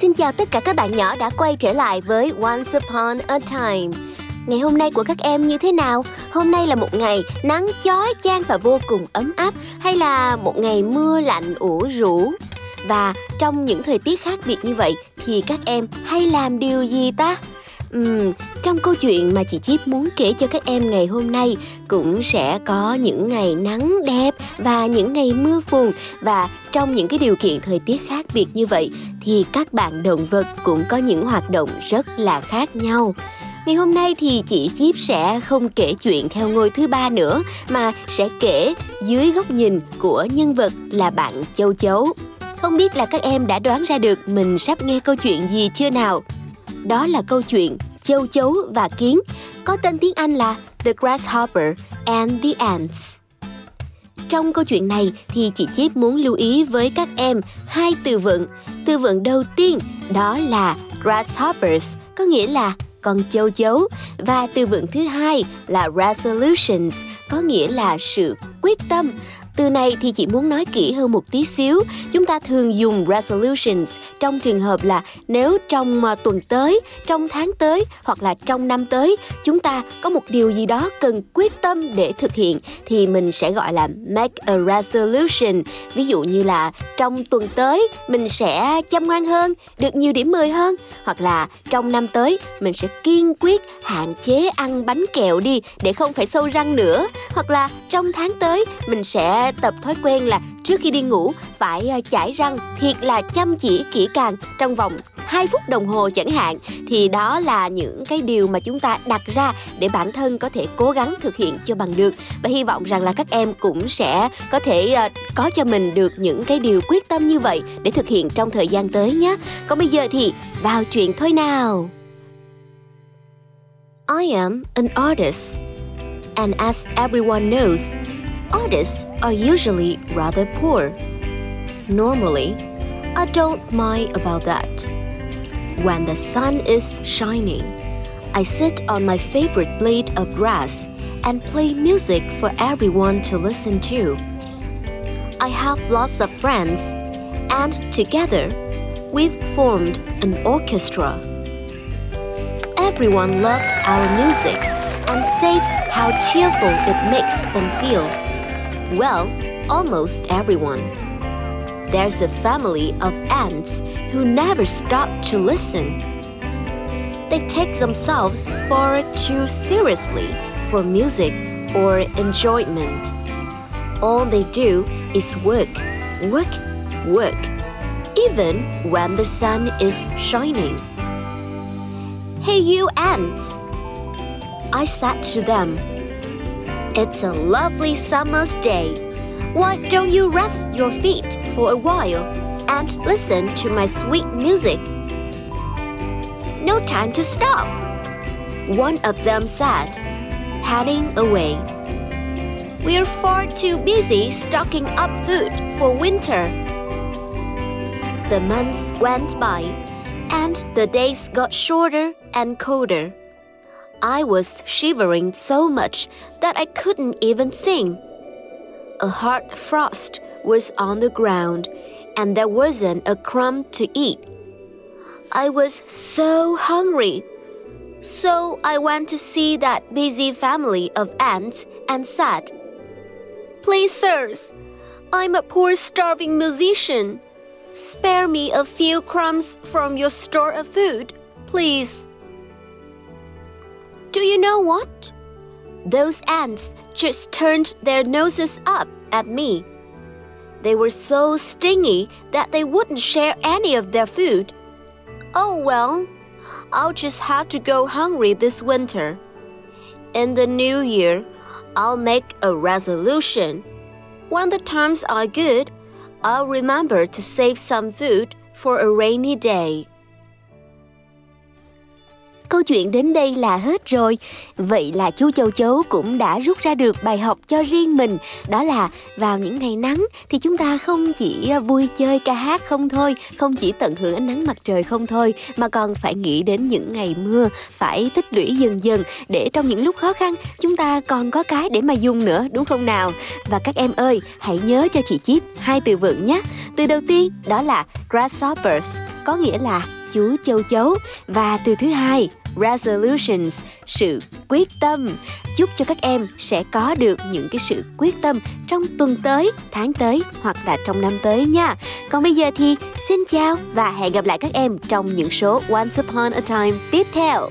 Xin chào tất cả các bạn nhỏ đã quay trở lại với Once Upon a Time. Ngày hôm nay của các em như thế nào? Hôm nay là một ngày nắng chói chang và vô cùng ấm áp hay là một ngày mưa lạnh ủ rũ? Và trong những thời tiết khác biệt như vậy thì các em hay làm điều gì ta? Uhm, trong câu chuyện mà chị Chip muốn kể cho các em ngày hôm nay cũng sẽ có những ngày nắng đẹp và những ngày mưa phùn và trong những cái điều kiện thời tiết khác biệt như vậy thì các bạn động vật cũng có những hoạt động rất là khác nhau. Ngày hôm nay thì chị Chip sẽ không kể chuyện theo ngôi thứ ba nữa mà sẽ kể dưới góc nhìn của nhân vật là bạn Châu Chấu. Không biết là các em đã đoán ra được mình sắp nghe câu chuyện gì chưa nào? Đó là câu chuyện Châu Chấu và Kiến, có tên tiếng Anh là The Grasshopper and the Ants. Trong câu chuyện này thì chị Chip muốn lưu ý với các em hai từ vựng. Từ vựng đầu tiên đó là grasshoppers, có nghĩa là con châu chấu. Và từ vựng thứ hai là resolutions, có nghĩa là sự quyết tâm từ này thì chị muốn nói kỹ hơn một tí xíu. Chúng ta thường dùng resolutions trong trường hợp là nếu trong à, tuần tới, trong tháng tới hoặc là trong năm tới chúng ta có một điều gì đó cần quyết tâm để thực hiện thì mình sẽ gọi là make a resolution. Ví dụ như là trong tuần tới mình sẽ chăm ngoan hơn, được nhiều điểm 10 hơn hoặc là trong năm tới mình sẽ kiên quyết hạn chế ăn bánh kẹo đi để không phải sâu răng nữa hoặc là trong tháng tới mình sẽ tập thói quen là trước khi đi ngủ phải ờ, chải răng thiệt là chăm chỉ kỹ càng trong vòng 2 phút đồng hồ chẳng hạn thì đó là những cái điều mà chúng ta đặt ra để bản thân có thể cố gắng thực hiện cho bằng được và hy vọng rằng là các em cũng sẽ có thể uh, có cho mình được những cái điều quyết tâm như vậy để thực hiện trong thời gian tới nhé. Còn bây giờ thì vào chuyện thôi nào. I am an artist and as everyone knows artists are usually rather poor. Normally, I don't mind about that. When the sun is shining, I sit on my favorite blade of grass and play music for everyone to listen to. I have lots of friends, and together, we've formed an orchestra. Everyone loves our music and says how cheerful it makes them feel. Well, almost everyone. There's a family of ants who never stop to listen. They take themselves far too seriously for music or enjoyment. All they do is work, work, work, even when the sun is shining. Hey, you ants! I said to them, it's a lovely summer's day. Why don't you rest your feet for a while and listen to my sweet music? No time to stop, one of them said, heading away. We're far too busy stocking up food for winter. The months went by, and the days got shorter and colder. I was shivering so much that I couldn't even sing. A hard frost was on the ground, and there wasn't a crumb to eat. I was so hungry. So I went to see that busy family of ants and said, Please, sirs, I'm a poor starving musician. Spare me a few crumbs from your store of food, please. Do you know what? Those ants just turned their noses up at me. They were so stingy that they wouldn't share any of their food. Oh well, I'll just have to go hungry this winter. In the new year, I'll make a resolution. When the times are good, I'll remember to save some food for a rainy day. Câu chuyện đến đây là hết rồi. Vậy là chú Châu Chấu cũng đã rút ra được bài học cho riêng mình. Đó là vào những ngày nắng thì chúng ta không chỉ vui chơi ca hát không thôi, không chỉ tận hưởng ánh nắng mặt trời không thôi, mà còn phải nghĩ đến những ngày mưa, phải tích lũy dần dần để trong những lúc khó khăn chúng ta còn có cái để mà dùng nữa, đúng không nào? Và các em ơi, hãy nhớ cho chị Chip hai từ vựng nhé. Từ đầu tiên đó là grasshoppers, có nghĩa là chú châu chấu và từ thứ hai resolutions, sự quyết tâm. Chúc cho các em sẽ có được những cái sự quyết tâm trong tuần tới, tháng tới hoặc là trong năm tới nha. Còn bây giờ thì xin chào và hẹn gặp lại các em trong những số Once Upon a Time tiếp theo.